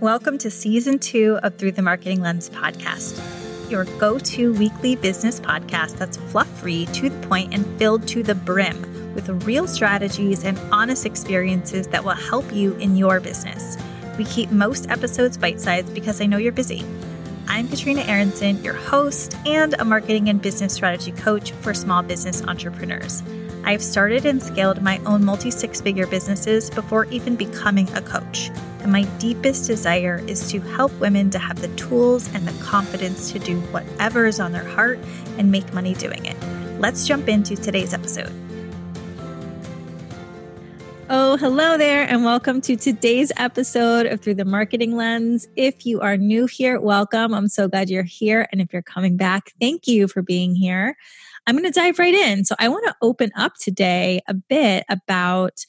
Welcome to season two of Through the Marketing Lens podcast, your go to weekly business podcast that's fluff free, to the point, and filled to the brim with real strategies and honest experiences that will help you in your business. We keep most episodes bite sized because I know you're busy. I'm Katrina Aronson, your host and a marketing and business strategy coach for small business entrepreneurs. I've started and scaled my own multi six figure businesses before even becoming a coach. And my deepest desire is to help women to have the tools and the confidence to do whatever is on their heart and make money doing it. Let's jump into today's episode. Oh, hello there, and welcome to today's episode of Through the Marketing Lens. If you are new here, welcome. I'm so glad you're here. And if you're coming back, thank you for being here. I'm going to dive right in. So, I want to open up today a bit about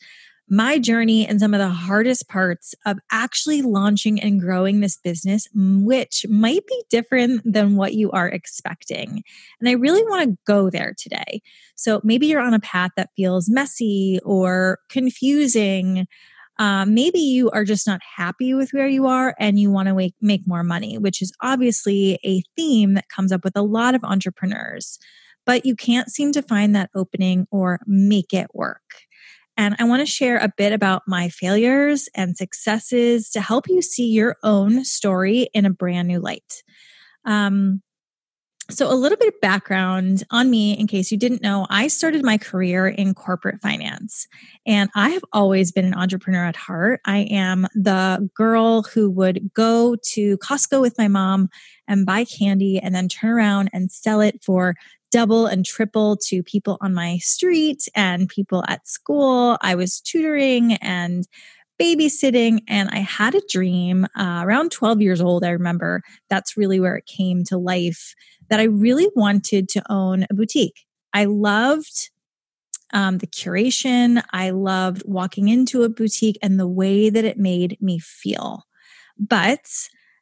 my journey and some of the hardest parts of actually launching and growing this business, which might be different than what you are expecting. And I really want to go there today. So maybe you're on a path that feels messy or confusing. Um, maybe you are just not happy with where you are and you want to make, make more money, which is obviously a theme that comes up with a lot of entrepreneurs, but you can't seem to find that opening or make it work. And I want to share a bit about my failures and successes to help you see your own story in a brand new light. Um, so, a little bit of background on me in case you didn't know, I started my career in corporate finance and I have always been an entrepreneur at heart. I am the girl who would go to Costco with my mom and buy candy and then turn around and sell it for double and triple to people on my street and people at school. I was tutoring and babysitting and I had a dream uh, around 12 years old. I remember that's really where it came to life that I really wanted to own a boutique. I loved um, the curation. I loved walking into a boutique and the way that it made me feel. But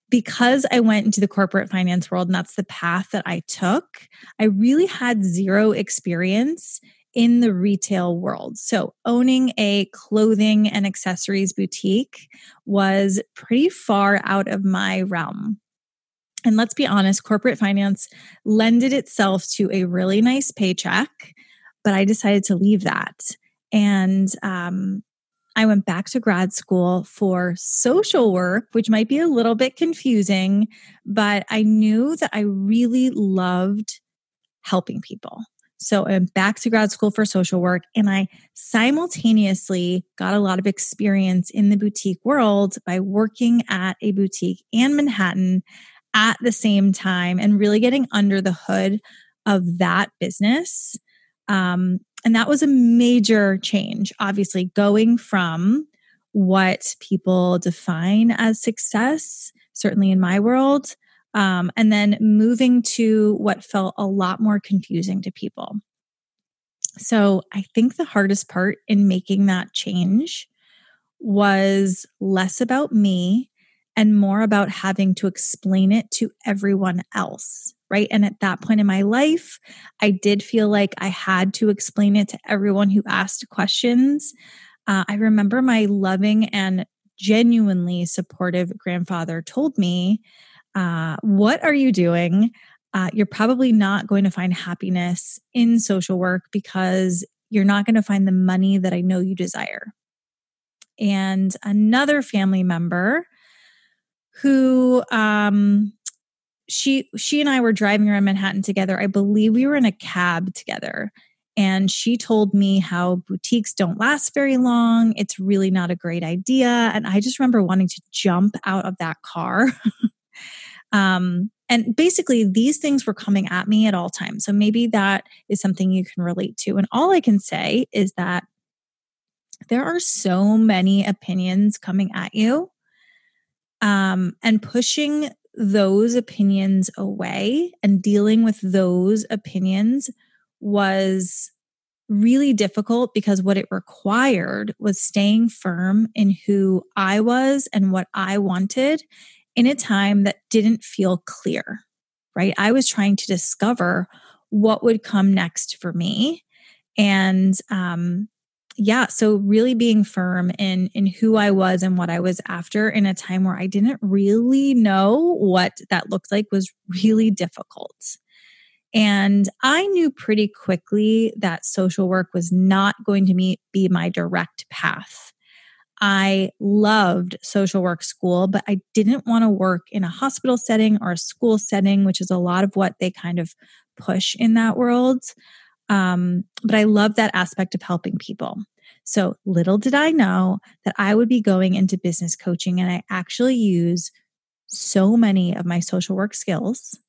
because I went into the corporate finance world and that's the path that I took, I really had zero experience in the retail world. So, owning a clothing and accessories boutique was pretty far out of my realm. And let's be honest, corporate finance lended itself to a really nice paycheck, but I decided to leave that. And um, I went back to grad school for social work, which might be a little bit confusing, but I knew that I really loved helping people. So I went back to grad school for social work and I simultaneously got a lot of experience in the boutique world by working at a boutique in Manhattan at the same time and really getting under the hood of that business. Um, and that was a major change, obviously, going from what people define as success, certainly in my world, um, and then moving to what felt a lot more confusing to people. So I think the hardest part in making that change was less about me and more about having to explain it to everyone else right? And at that point in my life, I did feel like I had to explain it to everyone who asked questions. Uh, I remember my loving and genuinely supportive grandfather told me, uh, What are you doing? Uh, you're probably not going to find happiness in social work because you're not going to find the money that I know you desire. And another family member who um, she she and I were driving around Manhattan together. I believe we were in a cab together. And she told me how boutiques don't last very long. It's really not a great idea. And I just remember wanting to jump out of that car. um, and basically, these things were coming at me at all times. So maybe that is something you can relate to. And all I can say is that there are so many opinions coming at you. Um, and pushing those opinions away and dealing with those opinions was really difficult because what it required was staying firm in who I was and what I wanted in a time that didn't feel clear, right? I was trying to discover what would come next for me. And, um, yeah, so really being firm in in who I was and what I was after in a time where I didn't really know what that looked like was really difficult. And I knew pretty quickly that social work was not going to be, be my direct path. I loved social work school, but I didn't want to work in a hospital setting or a school setting, which is a lot of what they kind of push in that world. Um, but I love that aspect of helping people. So little did I know that I would be going into business coaching, and I actually use so many of my social work skills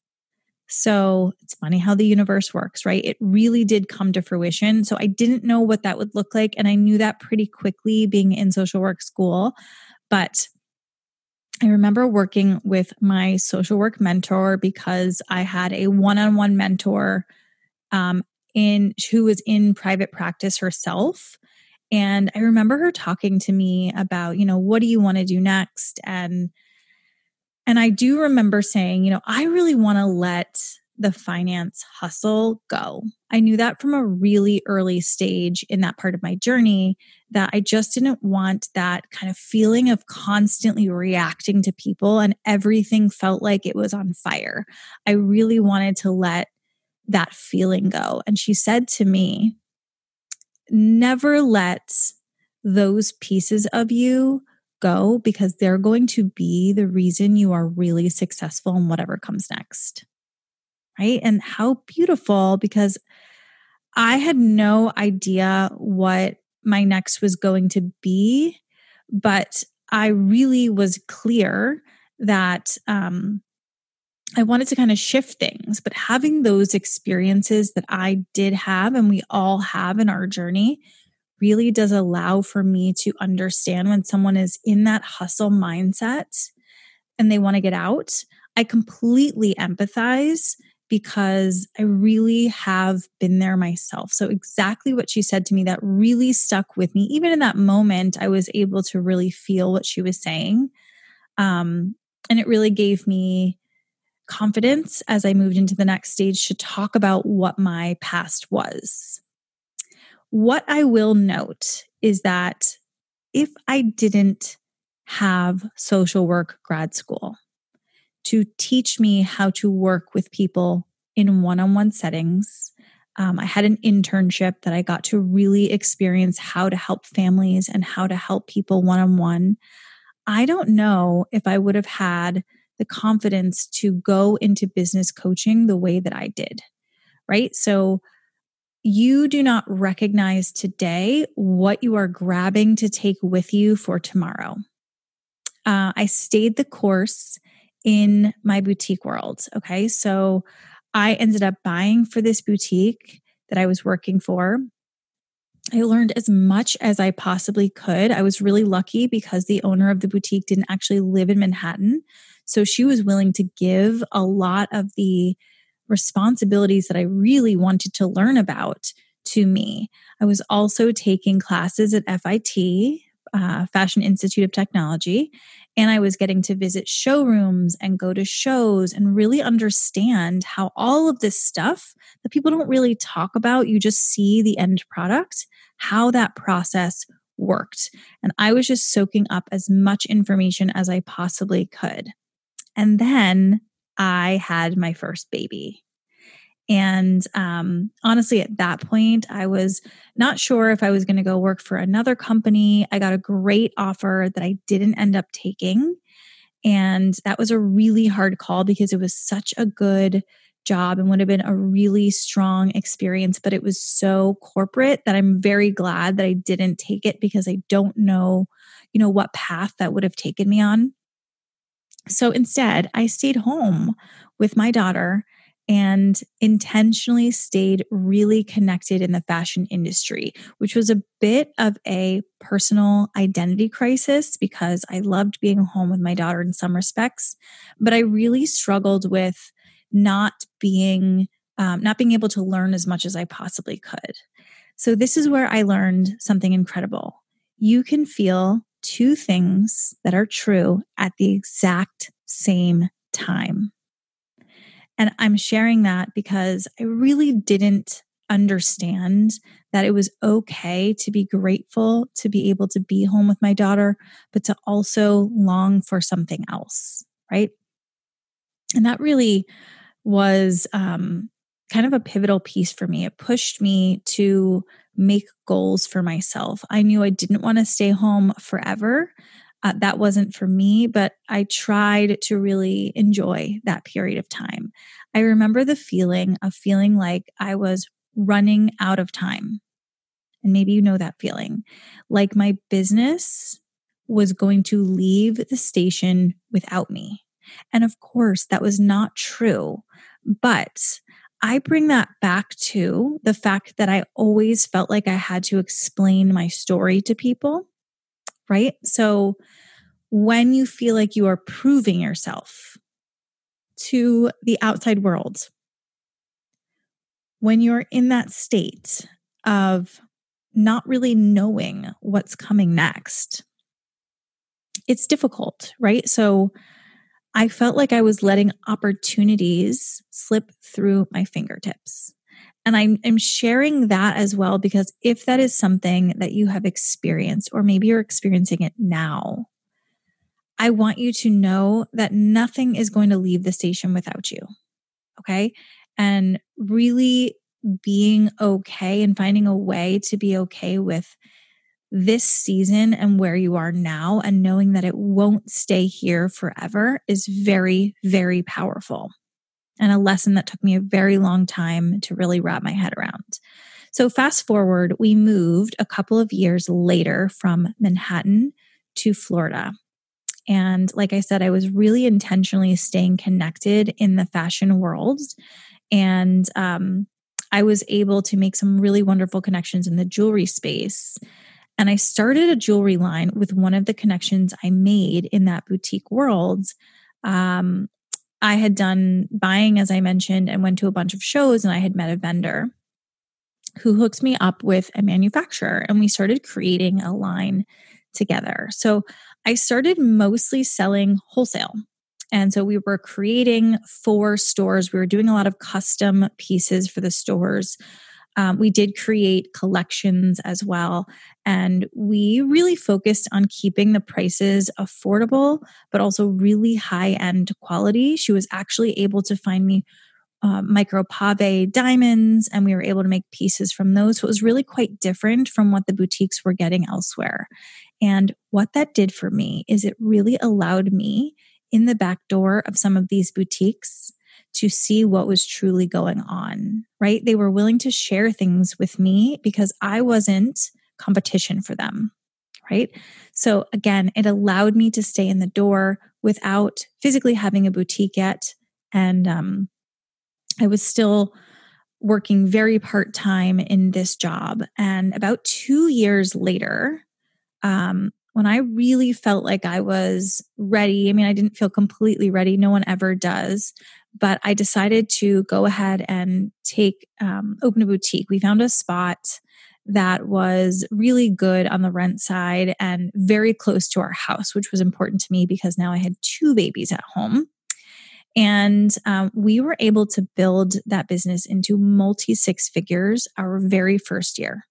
so it's funny how the universe works, right? It really did come to fruition. So I didn't know what that would look like. And I knew that pretty quickly being in social work school. But I remember working with my social work mentor because I had a one on one mentor um, in who was in private practice herself. And I remember her talking to me about, you know, what do you want to do next? And and I do remember saying, you know, I really want to let the finance hustle go. I knew that from a really early stage in that part of my journey that I just didn't want that kind of feeling of constantly reacting to people and everything felt like it was on fire. I really wanted to let that feeling go. And she said to me, never let those pieces of you go because they're going to be the reason you are really successful in whatever comes next. Right. And how beautiful because I had no idea what my next was going to be, but I really was clear that um, I wanted to kind of shift things. But having those experiences that I did have and we all have in our journey really does allow for me to understand when someone is in that hustle mindset and they want to get out. I completely empathize because I really have been there myself. So, exactly what she said to me that really stuck with me. Even in that moment, I was able to really feel what she was saying. Um, and it really gave me confidence as I moved into the next stage to talk about what my past was. What I will note is that if I didn't have social work grad school to teach me how to work with people in one on one settings, um, I had an internship that I got to really experience how to help families and how to help people one on one. I don't know if I would have had the confidence to go into business coaching the way that I did. Right. So, you do not recognize today what you are grabbing to take with you for tomorrow. Uh, I stayed the course in my boutique world. Okay. So I ended up buying for this boutique that I was working for. I learned as much as I possibly could. I was really lucky because the owner of the boutique didn't actually live in Manhattan. So she was willing to give a lot of the responsibilities that I really wanted to learn about to me. I was also taking classes at FIT, uh, Fashion Institute of Technology, and I was getting to visit showrooms and go to shows and really understand how all of this stuff that people don't really talk about, you just see the end product, how that process worked. And I was just soaking up as much information as I possibly could. And then I had my first baby. And um, honestly, at that point, I was not sure if I was going to go work for another company. I got a great offer that I didn't end up taking. And that was a really hard call because it was such a good job and would have been a really strong experience, but it was so corporate that I'm very glad that I didn't take it because I don't know, you know, what path that would have taken me on. So instead, I stayed home with my daughter and intentionally stayed really connected in the fashion industry, which was a bit of a personal identity crisis because I loved being home with my daughter in some respects, but I really struggled with not being um, not being able to learn as much as I possibly could. So this is where I learned something incredible. You can feel two things that are true at the exact same time. And I'm sharing that because I really didn't understand that it was okay to be grateful to be able to be home with my daughter, but to also long for something else, right? And that really was um, kind of a pivotal piece for me. It pushed me to make goals for myself. I knew I didn't want to stay home forever. Uh, that wasn't for me, but I tried to really enjoy that period of time. I remember the feeling of feeling like I was running out of time. And maybe you know that feeling like my business was going to leave the station without me. And of course, that was not true. But I bring that back to the fact that I always felt like I had to explain my story to people, right? So when you feel like you are proving yourself to the outside world, when you're in that state of not really knowing what's coming next, it's difficult, right? So I felt like I was letting opportunities slip through my fingertips. And I'm, I'm, sharing that as well because if that is something that you have experienced, or maybe you're experiencing it now, I want you to know that nothing is going to leave the station without you. Okay. And really being okay and finding a way to be okay with this season and where you are now and knowing that it won't stay here forever is very, very powerful. And a lesson that took me a very long time to really wrap my head around. So, fast forward, we moved a couple of years later from Manhattan to Florida. And like I said, I was really intentionally staying connected in the fashion world. And um, I was able to make some really wonderful connections in the jewelry space. And I started a jewelry line with one of the connections I made in that boutique world. Um, I had done buying, as I mentioned, and went to a bunch of shows, and I had met a vendor who hooked me up with a manufacturer, and we started creating a line together. So I started mostly selling wholesale. And so we were creating for stores. We were doing a lot of custom pieces for the stores. Um, we did create collections as well. And we really focused on keeping the prices affordable, but also really high end quality. She was actually able to find me uh, micro pave diamonds, and we were able to make pieces from those. So it was really quite different from what the boutiques were getting elsewhere. And what that did for me is it really allowed me in the back door of some of these boutiques to see what was truly going on, right? They were willing to share things with me because I wasn't competition for them, right? So again, it allowed me to stay in the door without physically having a boutique yet. And um, I was still working very part time in this job. And about two years later, um, when I really felt like I was ready, I mean, I didn't feel completely ready. No one ever does but I decided to go ahead and take um, open a boutique. We found a spot that was really good on the rent side and very close to our house, which was important to me because now I had two babies at home. And um, we were able to build that business into multi six figures our very first year.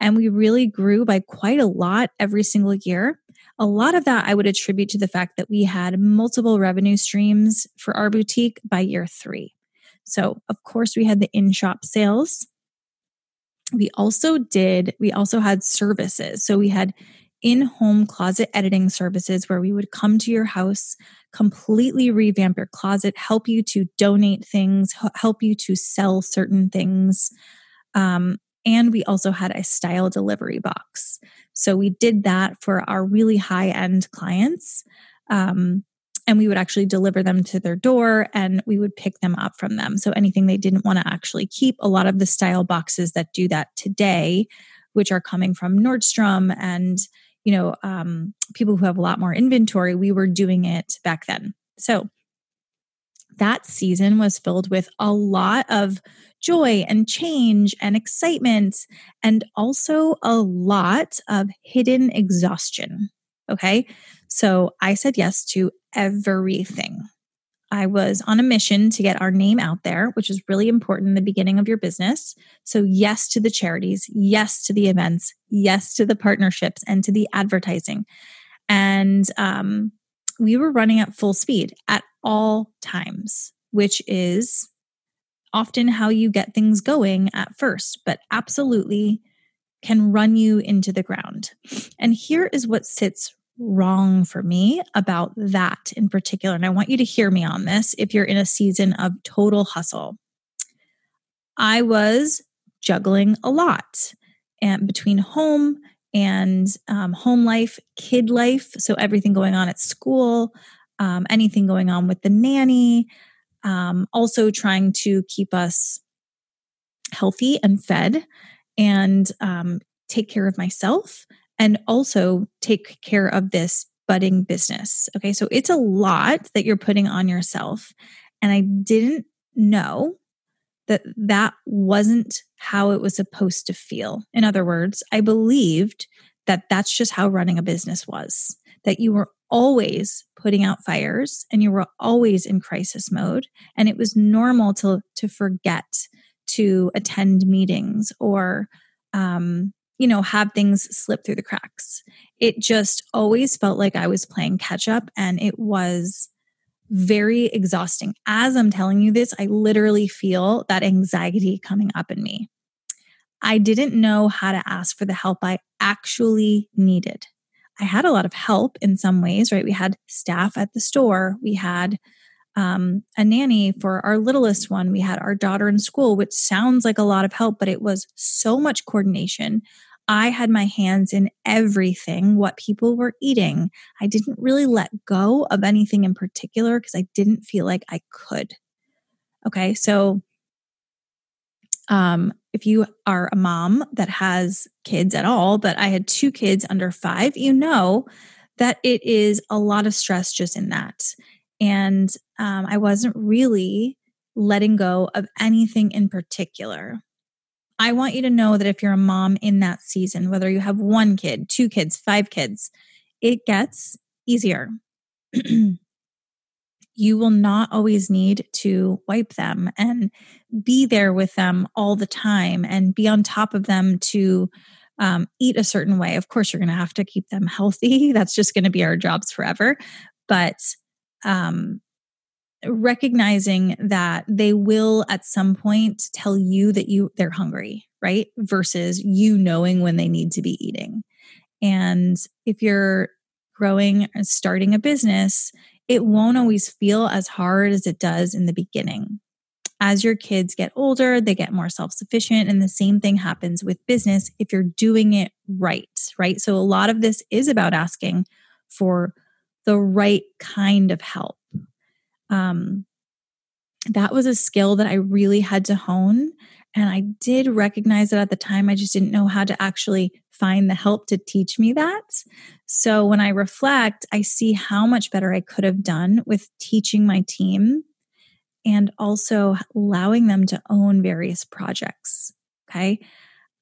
And we really grew by quite a lot every single year. A lot of that I would attribute to the fact that we had multiple revenue streams for our boutique by year three. So, of course, we had the in shop sales. We also did, we also had services. So, we had in home closet editing services where we would come to your house, completely revamp your closet, help you to donate things, help you to sell certain things. Um, and we also had a style delivery box. So we did that for our really high end clients. Um, and we would actually deliver them to their door and we would pick them up from them. So anything they didn't want to actually keep, a lot of the style boxes that do that today, which are coming from Nordstrom and you know um, people who have a lot more inventory, we were doing it back then. So that season was filled with a lot of joy and change and excitement, and also a lot of hidden exhaustion. Okay. So I said yes to everything. I was on a mission to get our name out there, which is really important in the beginning of your business. So, yes to the charities, yes to the events, yes to the partnerships, and to the advertising. And um, we were running at full speed at all times, which is often how you get things going at first, but absolutely can run you into the ground. And here is what sits wrong for me about that in particular. And I want you to hear me on this if you're in a season of total hustle. I was juggling a lot and between home and um, home life, kid life. So everything going on at school, um, anything going on with the nanny, um, also trying to keep us healthy and fed and um, take care of myself and also take care of this budding business. Okay. So it's a lot that you're putting on yourself. And I didn't know that that wasn't how it was supposed to feel. In other words, I believed that that's just how running a business was, that you were always putting out fires and you were always in crisis mode. And it was normal to, to forget to attend meetings or um, you know, have things slip through the cracks. It just always felt like I was playing catch up and it was very exhausting. As I'm telling you this, I literally feel that anxiety coming up in me. I didn't know how to ask for the help I actually needed. I had a lot of help in some ways, right? We had staff at the store, we had um, a nanny for our littlest one. We had our daughter in school, which sounds like a lot of help, but it was so much coordination. I had my hands in everything, what people were eating. I didn't really let go of anything in particular because I didn't feel like I could. Okay, so um, if you are a mom that has kids at all, but I had two kids under five, you know that it is a lot of stress just in that. And um, I wasn't really letting go of anything in particular. I want you to know that if you're a mom in that season, whether you have one kid, two kids, five kids, it gets easier. you will not always need to wipe them and be there with them all the time and be on top of them to um, eat a certain way. Of course, you're going to have to keep them healthy. That's just going to be our jobs forever. But um, recognizing that they will at some point tell you that you they're hungry right versus you knowing when they need to be eating and if you're growing and starting a business it won't always feel as hard as it does in the beginning as your kids get older they get more self-sufficient and the same thing happens with business if you're doing it right right so a lot of this is about asking for the right kind of help um, that was a skill that I really had to hone. And I did recognize it at the time. I just didn't know how to actually find the help to teach me that. So when I reflect, I see how much better I could have done with teaching my team and also allowing them to own various projects. Okay.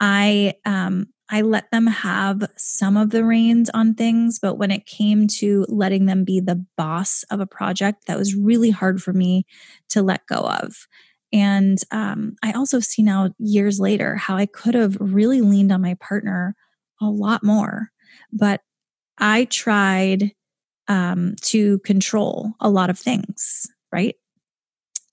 I um, I let them have some of the reins on things, but when it came to letting them be the boss of a project, that was really hard for me to let go of. And um, I also see now, years later, how I could have really leaned on my partner a lot more. But I tried um, to control a lot of things, right?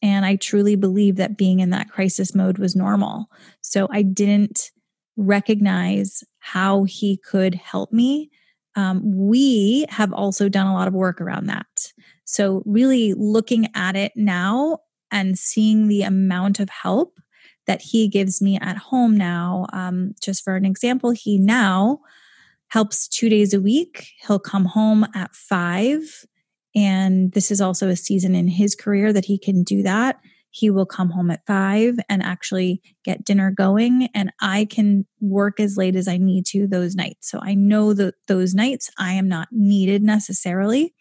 And I truly believe that being in that crisis mode was normal. So I didn't recognize how he could help me. Um, we have also done a lot of work around that. So, really looking at it now and seeing the amount of help that he gives me at home now. Um, just for an example, he now helps two days a week. He'll come home at five. And this is also a season in his career that he can do that he will come home at five and actually get dinner going and i can work as late as i need to those nights so i know that those nights i am not needed necessarily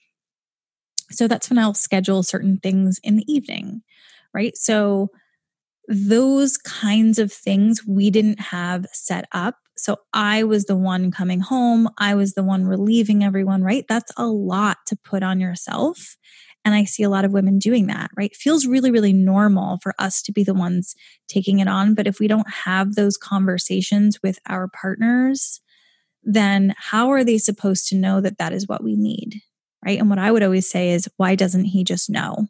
so that's when i'll schedule certain things in the evening right so those kinds of things we didn't have set up so I was the one coming home. I was the one relieving everyone, right? That's a lot to put on yourself. And I see a lot of women doing that, right? It feels really, really normal for us to be the ones taking it on. But if we don't have those conversations with our partners, then how are they supposed to know that that is what we need? Right. And what I would always say is, why doesn't he just know?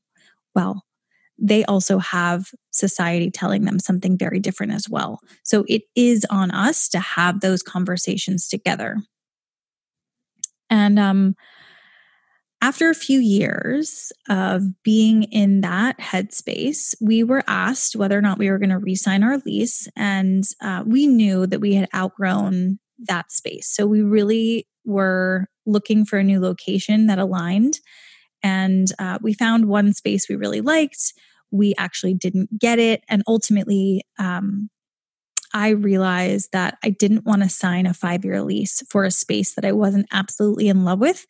Well, they also have society telling them something very different as well. So it is on us to have those conversations together. And um, after a few years of being in that headspace, we were asked whether or not we were going to re sign our lease. And uh, we knew that we had outgrown that space. So we really were looking for a new location that aligned. And uh, we found one space we really liked. We actually didn't get it. And ultimately, um, I realized that I didn't want to sign a five year lease for a space that I wasn't absolutely in love with.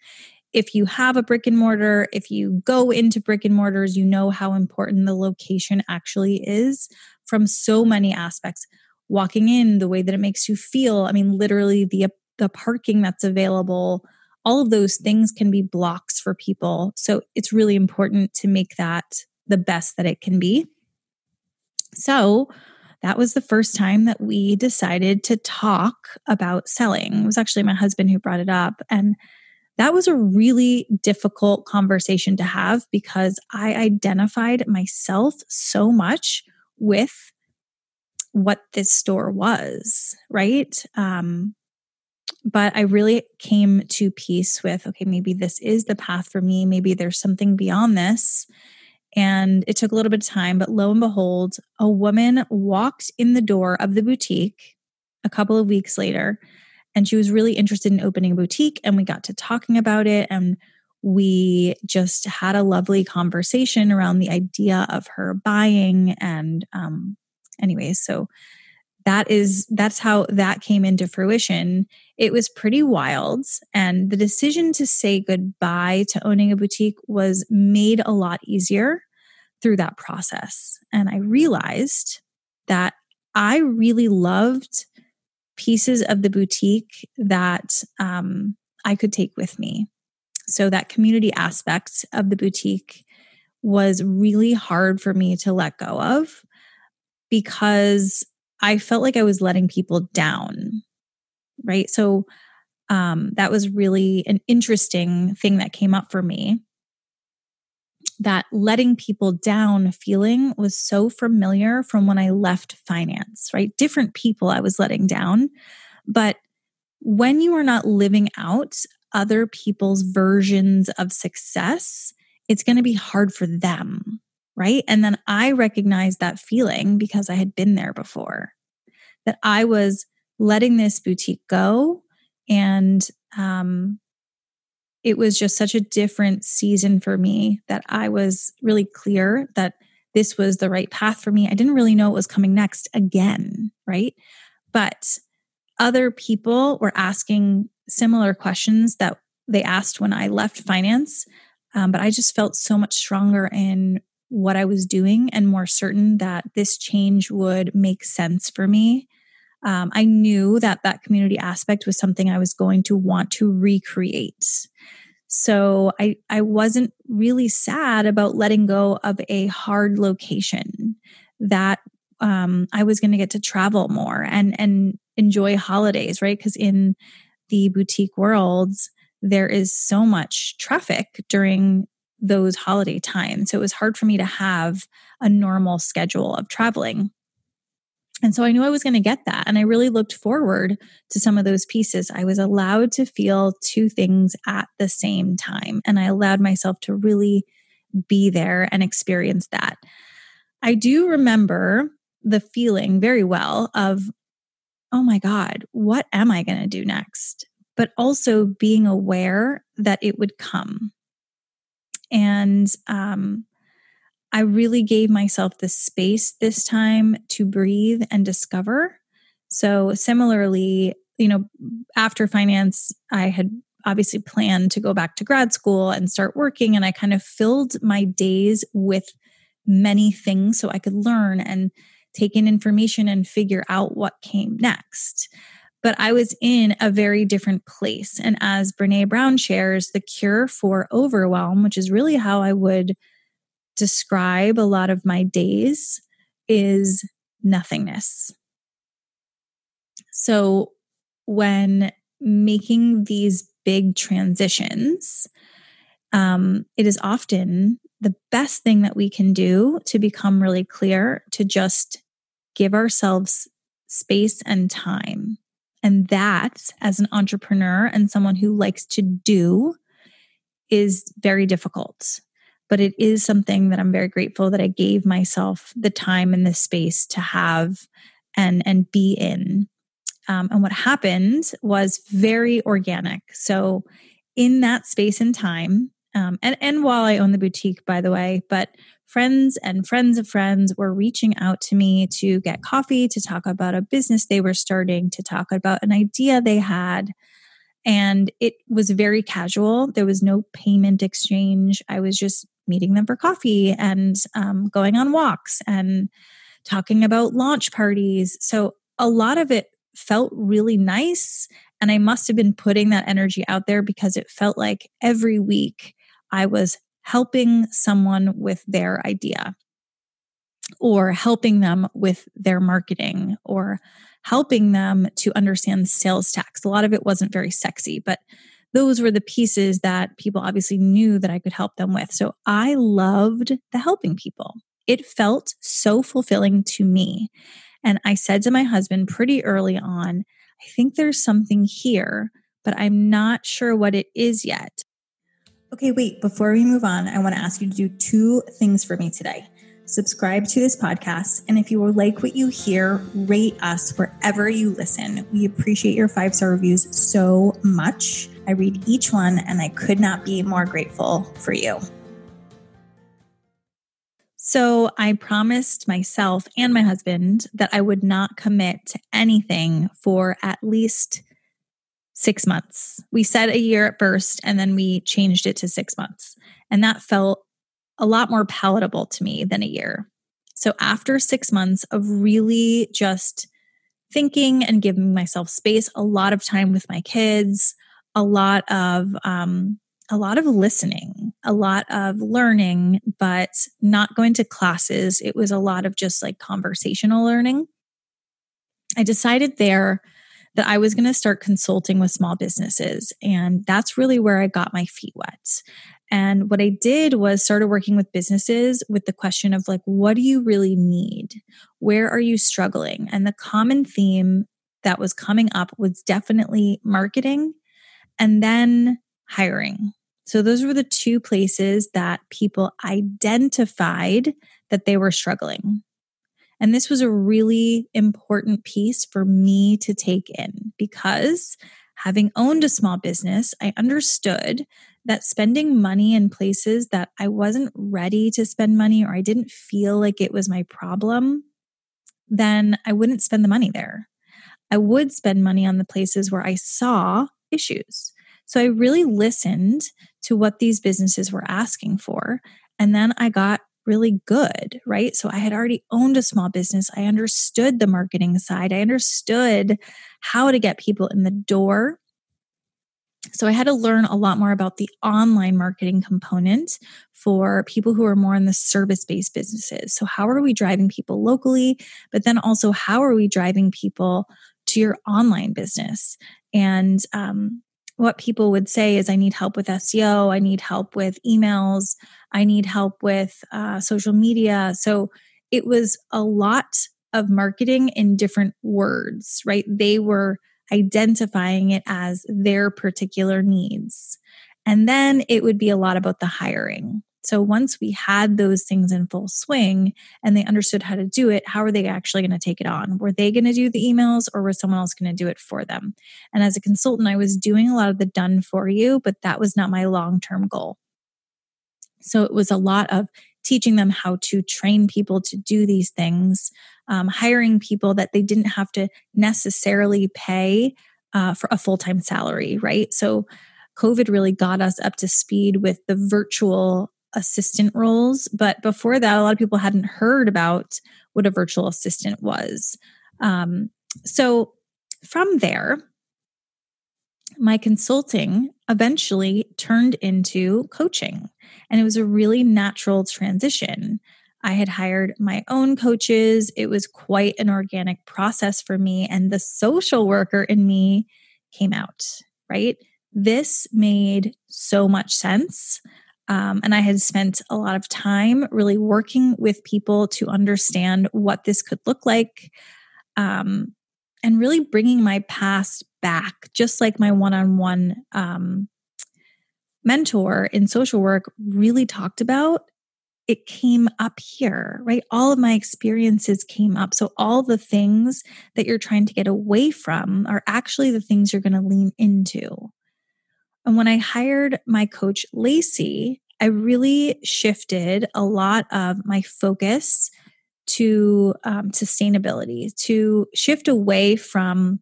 If you have a brick and mortar, if you go into brick and mortars, you know how important the location actually is from so many aspects. Walking in, the way that it makes you feel. I mean, literally, the, the parking that's available, all of those things can be blocks for people. So it's really important to make that the best that it can be. So, that was the first time that we decided to talk about selling. It was actually my husband who brought it up. And that was a really difficult conversation to have because I identified myself so much with what this store was, right? Um, but I really came to peace with okay, maybe this is the path for me. Maybe there's something beyond this. And it took a little bit of time, but lo and behold, a woman walked in the door of the boutique a couple of weeks later. And she was really interested in opening a boutique. And we got to talking about it. And we just had a lovely conversation around the idea of her buying. And, um, anyways, so that is that's how that came into fruition. It was pretty wild and the decision to say goodbye to owning a boutique was made a lot easier through that process. And i realized that i really loved pieces of the boutique that um, i could take with me. So that community aspect of the boutique was really hard for me to let go of because I felt like I was letting people down. Right. So um, that was really an interesting thing that came up for me. That letting people down feeling was so familiar from when I left finance, right? Different people I was letting down. But when you are not living out other people's versions of success, it's going to be hard for them right? And then I recognized that feeling because I had been there before, that I was letting this boutique go. And um, it was just such a different season for me that I was really clear that this was the right path for me. I didn't really know what was coming next again, right? But other people were asking similar questions that they asked when I left finance. Um, but I just felt so much stronger in what I was doing and more certain that this change would make sense for me. Um, I knew that that community aspect was something I was going to want to recreate. So I, I wasn't really sad about letting go of a hard location that um, I was going to get to travel more and, and enjoy holidays, right? Because in the boutique worlds, there is so much traffic during those holiday times. So it was hard for me to have a normal schedule of traveling. And so I knew I was going to get that. And I really looked forward to some of those pieces. I was allowed to feel two things at the same time. And I allowed myself to really be there and experience that. I do remember the feeling very well of, oh my God, what am I going to do next? But also being aware that it would come and um, I really gave myself the space this time to breathe and discover. So, similarly, you know, after finance, I had obviously planned to go back to grad school and start working. And I kind of filled my days with many things so I could learn and take in information and figure out what came next. But I was in a very different place. And as Brene Brown shares, the cure for overwhelm, which is really how I would describe a lot of my days, is nothingness. So when making these big transitions, um, it is often the best thing that we can do to become really clear to just give ourselves space and time. And that, as an entrepreneur and someone who likes to do, is very difficult. But it is something that I'm very grateful that I gave myself the time and the space to have and and be in. Um, and what happened was very organic. So, in that space and time, um, and and while I own the boutique, by the way, but friends and friends of friends were reaching out to me to get coffee, to talk about a business they were starting, to talk about an idea they had. And it was very casual. There was no payment exchange. I was just meeting them for coffee and um, going on walks and talking about launch parties. So a lot of it felt really nice. And I must have been putting that energy out there because it felt like every week I was helping someone with their idea or helping them with their marketing or helping them to understand sales tax. A lot of it wasn't very sexy, but those were the pieces that people obviously knew that I could help them with. So I loved the helping people. It felt so fulfilling to me. And I said to my husband pretty early on, I think there's something here, but I'm not sure what it is yet. Okay, wait, before we move on, I want to ask you to do two things for me today. Subscribe to this podcast, and if you like what you hear, rate us wherever you listen. We appreciate your five star reviews so much. I read each one, and I could not be more grateful for you. So, I promised myself and my husband that I would not commit to anything for at least six months. We said a year at first, and then we changed it to six months. And that felt a lot more palatable to me than a year. So after six months of really just thinking and giving myself space, a lot of time with my kids, a lot of, um, a lot of listening, a lot of learning, but not going to classes. It was a lot of just like conversational learning. I decided there that I was going to start consulting with small businesses. And that's really where I got my feet wet. And what I did was started working with businesses with the question of like, what do you really need? Where are you struggling? And the common theme that was coming up was definitely marketing and then hiring. So those were the two places that people identified that they were struggling. And this was a really important piece for me to take in because having owned a small business, I understood that spending money in places that I wasn't ready to spend money or I didn't feel like it was my problem, then I wouldn't spend the money there. I would spend money on the places where I saw issues. So I really listened to what these businesses were asking for. And then I got really good, right? So I had already owned a small business. I understood the marketing side. I understood how to get people in the door. So I had to learn a lot more about the online marketing component for people who are more in the service based businesses. So, how are we driving people locally? But then also, how are we driving people to your online business? And um, what people would say is, I need help with SEO, I need help with emails, I need help with uh, social media. So it was a lot of marketing in different words, right? They were identifying it as their particular needs. And then it would be a lot about the hiring. So once we had those things in full swing and they understood how to do it, how are they actually going to take it on? Were they going to do the emails or was someone else going to do it for them? And as a consultant, I was doing a lot of the done for you, but that was not my long term goal. So it was a lot of teaching them how to train people to do these things, um, hiring people that they didn't have to necessarily pay uh, for a full time salary, right? So COVID really got us up to speed with the virtual assistant roles. But before that, a lot of people hadn't heard about what a virtual assistant was. Um, so from there, my consulting eventually turned into coaching. And it was a really natural transition. I had hired my own coaches. It was quite an organic process for me. And the social worker in me came out, right? This made so much sense. Um, and I had spent a lot of time really working with people to understand what this could look like um, and really bringing my past back, just like my one on one mentor in social work really talked about. It came up here, right? All of my experiences came up. So, all the things that you're trying to get away from are actually the things you're going to lean into. And when I hired my coach, Lacey, I really shifted a lot of my focus to um, sustainability, to shift away from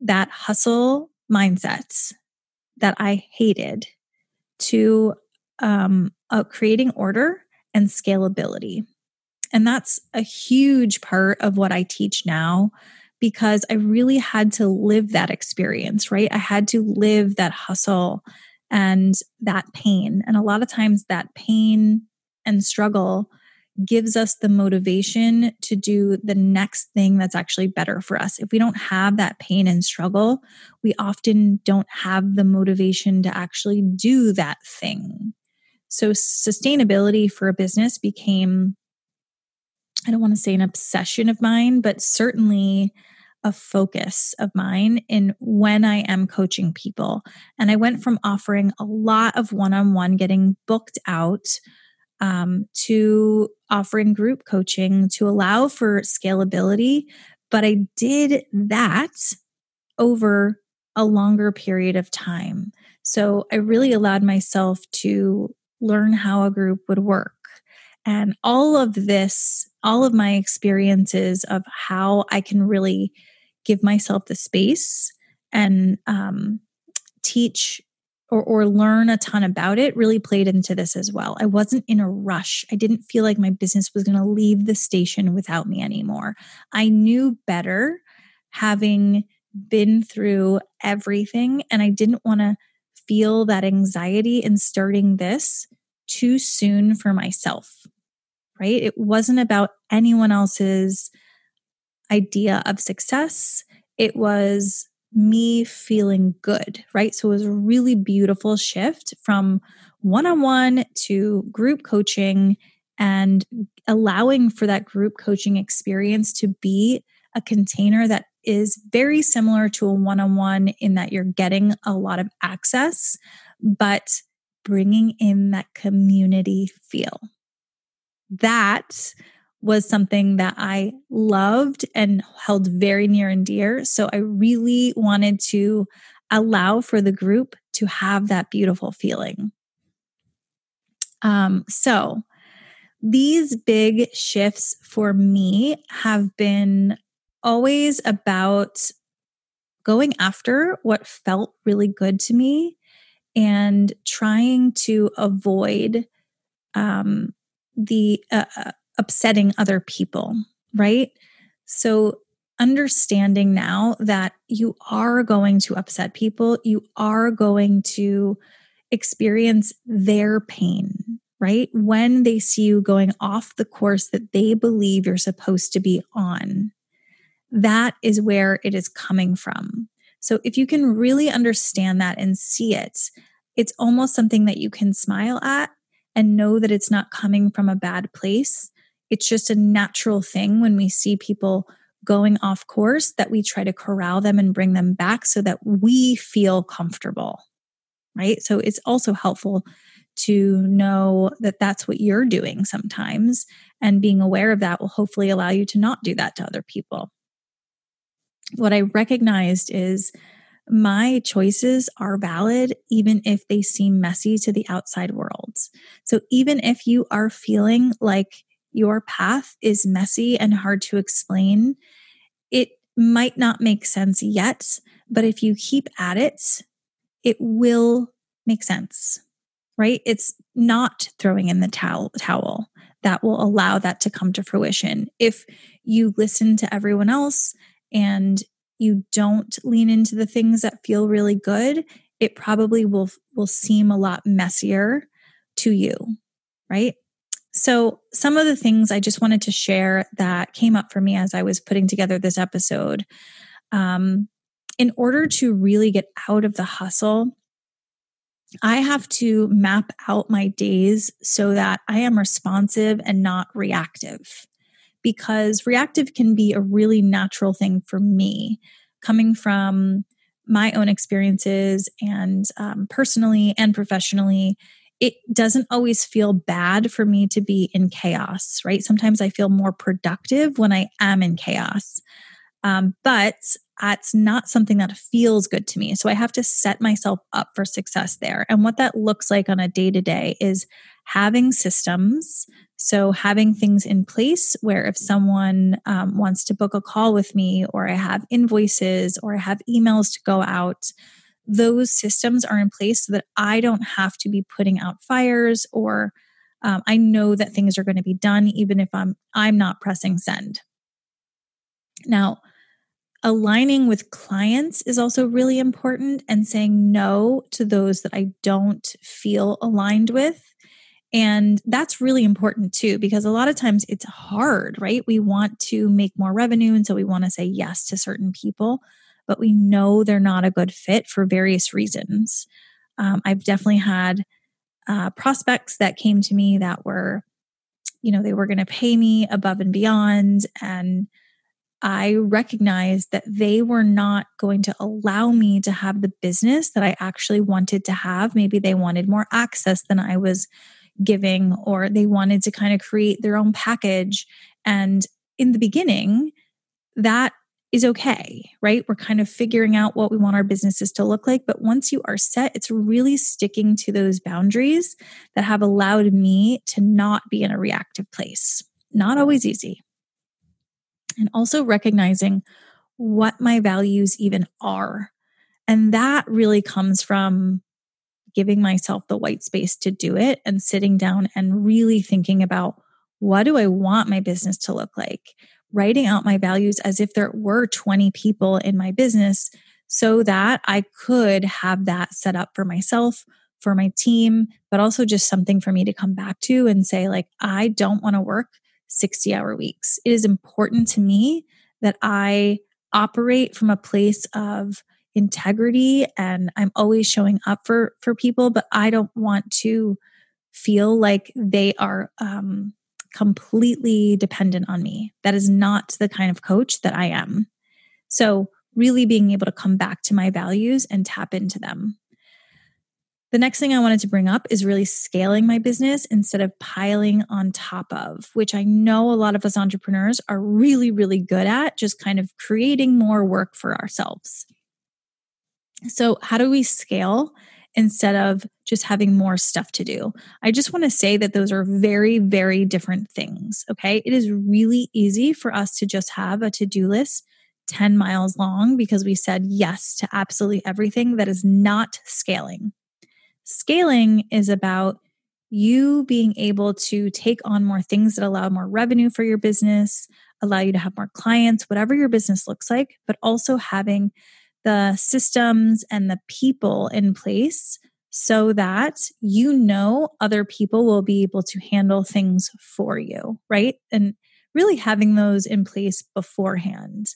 that hustle mindset that I hated to um, uh, creating order and scalability. And that's a huge part of what I teach now because I really had to live that experience, right? I had to live that hustle and that pain. And a lot of times that pain and struggle gives us the motivation to do the next thing that's actually better for us. If we don't have that pain and struggle, we often don't have the motivation to actually do that thing. So, sustainability for a business became, I don't want to say an obsession of mine, but certainly a focus of mine in when I am coaching people. And I went from offering a lot of one on one, getting booked out um, to offering group coaching to allow for scalability. But I did that over a longer period of time. So I really allowed myself to learn how a group would work. And all of this, all of my experiences of how I can really give myself the space and um, teach or, or learn a ton about it really played into this as well. I wasn't in a rush. I didn't feel like my business was going to leave the station without me anymore. I knew better having been through everything, and I didn't want to feel that anxiety in starting this too soon for myself, right? It wasn't about anyone else's idea of success. It was me feeling good, right? So it was a really beautiful shift from one on one to group coaching and allowing for that group coaching experience to be a container that is very similar to a one on one in that you're getting a lot of access, but bringing in that community feel. That was something that I loved and held very near and dear. So I really wanted to allow for the group to have that beautiful feeling. Um, so these big shifts for me have been always about going after what felt really good to me and trying to avoid um, the uh, uh upsetting other people, right? So, understanding now that you are going to upset people, you are going to experience their pain, right? When they see you going off the course that they believe you're supposed to be on, that is where it is coming from. So, if you can really understand that and see it, it's almost something that you can smile at and know that it's not coming from a bad place it's just a natural thing when we see people going off course that we try to corral them and bring them back so that we feel comfortable. Right. So it's also helpful to know that that's what you're doing sometimes. And being aware of that will hopefully allow you to not do that to other people. What I recognized is my choices are valid even if they seem messy to the outside world. So even if you are feeling like your path is messy and hard to explain, it might not make sense yet, but if you keep at it, it will make sense, right? It's not throwing in the towel, towel that will allow that to come to fruition. If you listen to everyone else and you don't lean into the things that feel really good, it probably will will seem a lot messier to you, right? So, some of the things I just wanted to share that came up for me as I was putting together this episode. Um, in order to really get out of the hustle, I have to map out my days so that I am responsive and not reactive. Because reactive can be a really natural thing for me, coming from my own experiences and um, personally and professionally it doesn't always feel bad for me to be in chaos, right? Sometimes I feel more productive when I am in chaos. Um, but that's not something that feels good to me. So I have to set myself up for success there. And what that looks like on a day to day is having systems. So having things in place where if someone um, wants to book a call with me, or I have invoices, or I have emails to go out, those systems are in place so that I don't have to be putting out fires or um, I know that things are going to be done even if I'm I'm not pressing send. Now, aligning with clients is also really important and saying no to those that I don't feel aligned with. And that's really important too, because a lot of times it's hard, right? We want to make more revenue. And so we want to say yes to certain people but we know they're not a good fit for various reasons. Um, I've definitely had uh, prospects that came to me that were, you know, they were going to pay me above and beyond. And I recognized that they were not going to allow me to have the business that I actually wanted to have. Maybe they wanted more access than I was giving, or they wanted to kind of create their own package. And in the beginning, that is okay, right? We're kind of figuring out what we want our businesses to look like. But once you are set, it's really sticking to those boundaries that have allowed me to not be in a reactive place. Not always easy. And also recognizing what my values even are. And that really comes from giving myself the white space to do it and sitting down and really thinking about what do I want my business to look like? Writing out my values as if there were 20 people in my business so that I could have that set up for myself, for my team, but also just something for me to come back to and say, like, I don't want to work 60 hour weeks. It is important to me that I operate from a place of integrity and I'm always showing up for for people but I don't want to feel like they are um completely dependent on me. That is not the kind of coach that I am. So, really being able to come back to my values and tap into them. The next thing I wanted to bring up is really scaling my business instead of piling on top of, which I know a lot of us entrepreneurs are really, really good at, just kind of creating more work for ourselves. So, how do we scale? Instead of just having more stuff to do. I just want to say that those are very, very different things. Okay. It is really easy for us to just have a to do list 10 miles long because we said yes to absolutely everything that is not scaling. Scaling is about you being able to take on more things that allow more revenue for your business, allow you to have more clients, whatever your business looks like, but also having the systems and the people in place so that you know other people will be able to handle things for you, right? And really having those in place beforehand.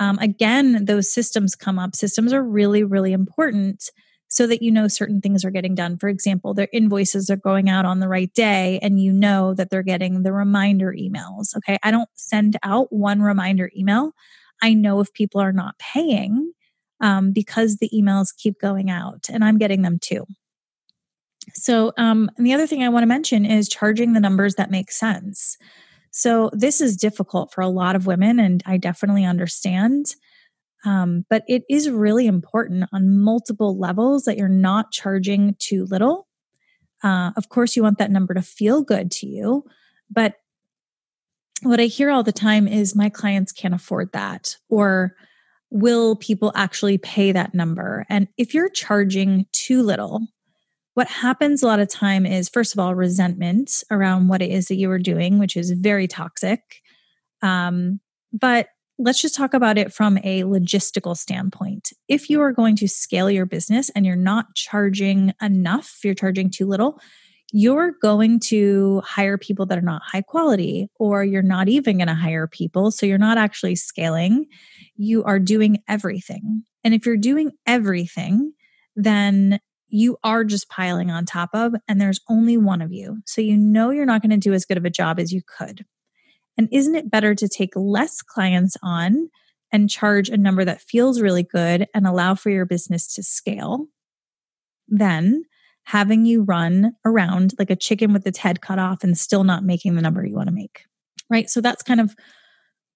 Um, again, those systems come up. Systems are really, really important so that you know certain things are getting done. For example, their invoices are going out on the right day and you know that they're getting the reminder emails. Okay. I don't send out one reminder email. I know if people are not paying um, because the emails keep going out and I'm getting them too. So, um, and the other thing I want to mention is charging the numbers that make sense. So, this is difficult for a lot of women, and I definitely understand. Um, but it is really important on multiple levels that you're not charging too little. Uh, of course, you want that number to feel good to you, but what I hear all the time is my clients can't afford that, or will people actually pay that number? And if you're charging too little, what happens a lot of time is first of all resentment around what it is that you are doing which is very toxic um, but let's just talk about it from a logistical standpoint. If you are going to scale your business and you're not charging enough, you're charging too little, you're going to hire people that are not high quality, or you're not even going to hire people. So you're not actually scaling. You are doing everything. And if you're doing everything, then you are just piling on top of, and there's only one of you. So you know you're not going to do as good of a job as you could. And isn't it better to take less clients on and charge a number that feels really good and allow for your business to scale than having you run around like a chicken with its head cut off and still not making the number you want to make? Right. So that's kind of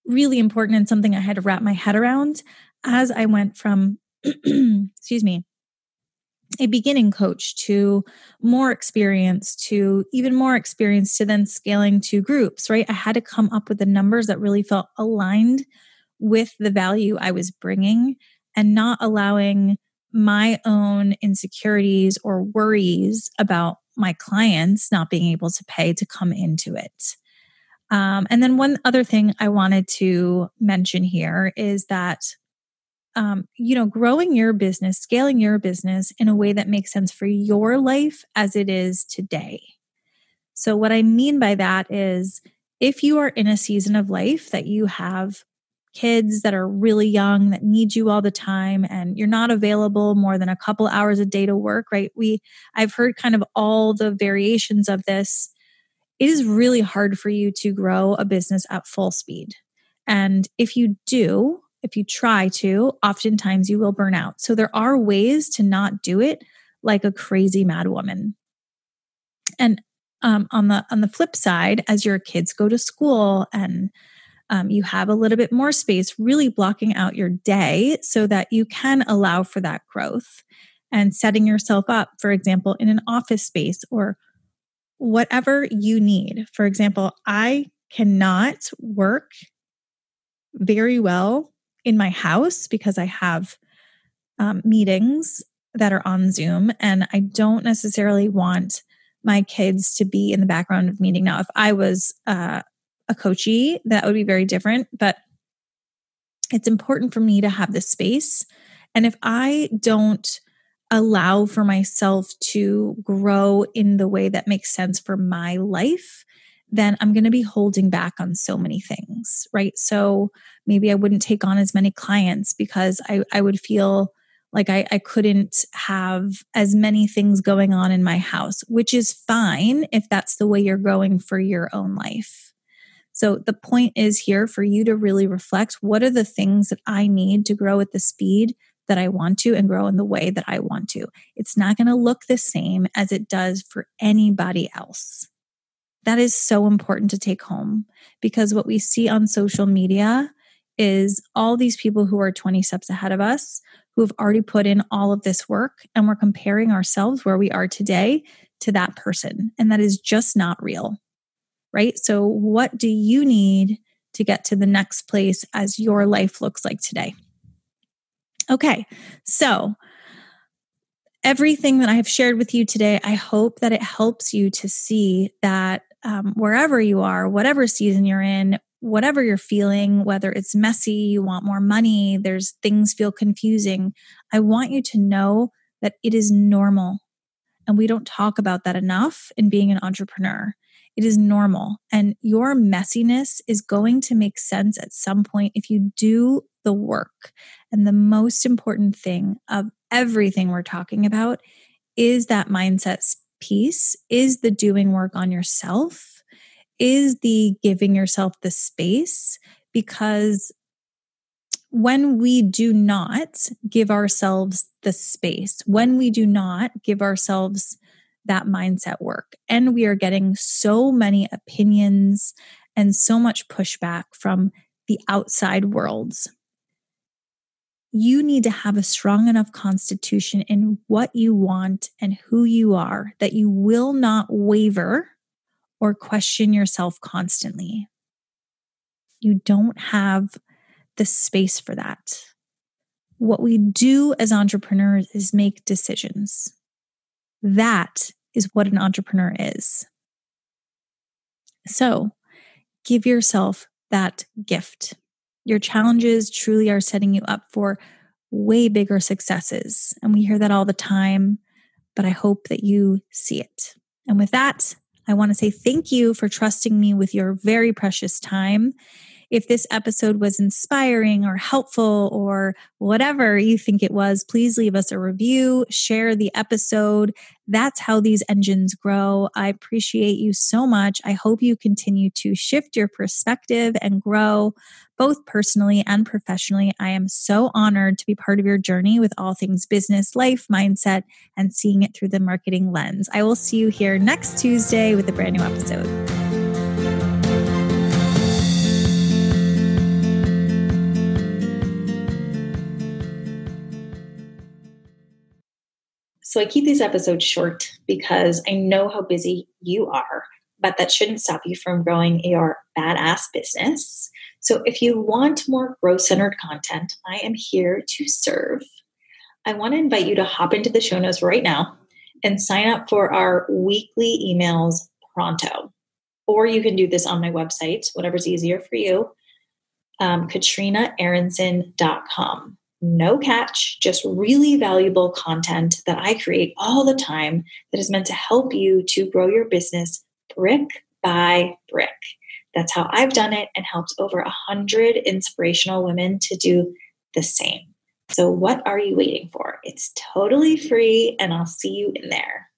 really important and something I had to wrap my head around as I went from, excuse me, a beginning coach to more experience to even more experience to then scaling to groups, right? I had to come up with the numbers that really felt aligned with the value I was bringing and not allowing my own insecurities or worries about my clients not being able to pay to come into it. Um, and then one other thing I wanted to mention here is that um, you know, growing your business, scaling your business in a way that makes sense for your life as it is today. So, what I mean by that is if you are in a season of life that you have kids that are really young that need you all the time and you're not available more than a couple hours a day to work right we i've heard kind of all the variations of this it is really hard for you to grow a business at full speed and if you do if you try to, oftentimes you will burn out. So there are ways to not do it like a crazy mad woman. And um, on the on the flip side, as your kids go to school and um, you have a little bit more space, really blocking out your day so that you can allow for that growth and setting yourself up, for example, in an office space or whatever you need. For example, I cannot work very well in my house because I have um, meetings that are on Zoom and I don't necessarily want my kids to be in the background of meeting. Now, if I was uh, a coachee, that would be very different, but it's important for me to have the space. And if I don't allow for myself to grow in the way that makes sense for my life, then I'm going to be holding back on so many things, right? So maybe I wouldn't take on as many clients because I, I would feel like I, I couldn't have as many things going on in my house, which is fine if that's the way you're growing for your own life. So the point is here for you to really reflect what are the things that I need to grow at the speed that I want to and grow in the way that I want to. It's not going to look the same as it does for anybody else. That is so important to take home because what we see on social media is all these people who are 20 steps ahead of us who have already put in all of this work and we're comparing ourselves where we are today to that person and that is just not real right so what do you need to get to the next place as your life looks like today okay so everything that i have shared with you today i hope that it helps you to see that um, wherever you are whatever season you're in whatever you're feeling, whether it's messy, you want more money, there's things feel confusing, I want you to know that it is normal. And we don't talk about that enough in being an entrepreneur. It is normal. And your messiness is going to make sense at some point if you do the work. And the most important thing of everything we're talking about is that mindset piece, is the doing work on yourself is the giving yourself the space because when we do not give ourselves the space, when we do not give ourselves that mindset work, and we are getting so many opinions and so much pushback from the outside worlds, you need to have a strong enough constitution in what you want and who you are that you will not waver or question yourself constantly. You don't have the space for that. What we do as entrepreneurs is make decisions. That is what an entrepreneur is. So give yourself that gift. Your challenges truly are setting you up for way bigger successes. And we hear that all the time, but I hope that you see it. And with that, I want to say thank you for trusting me with your very precious time. If this episode was inspiring or helpful or whatever you think it was, please leave us a review, share the episode. That's how these engines grow. I appreciate you so much. I hope you continue to shift your perspective and grow both personally and professionally. I am so honored to be part of your journey with all things business, life, mindset, and seeing it through the marketing lens. I will see you here next Tuesday with a brand new episode. So I keep these episodes short because I know how busy you are, but that shouldn't stop you from growing your badass business. So if you want more growth centered content, I am here to serve. I want to invite you to hop into the show notes right now and sign up for our weekly emails pronto. Or you can do this on my website, whatever's easier for you, um, katrinaaaronson.com no catch, just really valuable content that I create all the time that is meant to help you to grow your business brick by brick. That's how I've done it and helped over a hundred inspirational women to do the same. So, what are you waiting for? It's totally free, and I'll see you in there.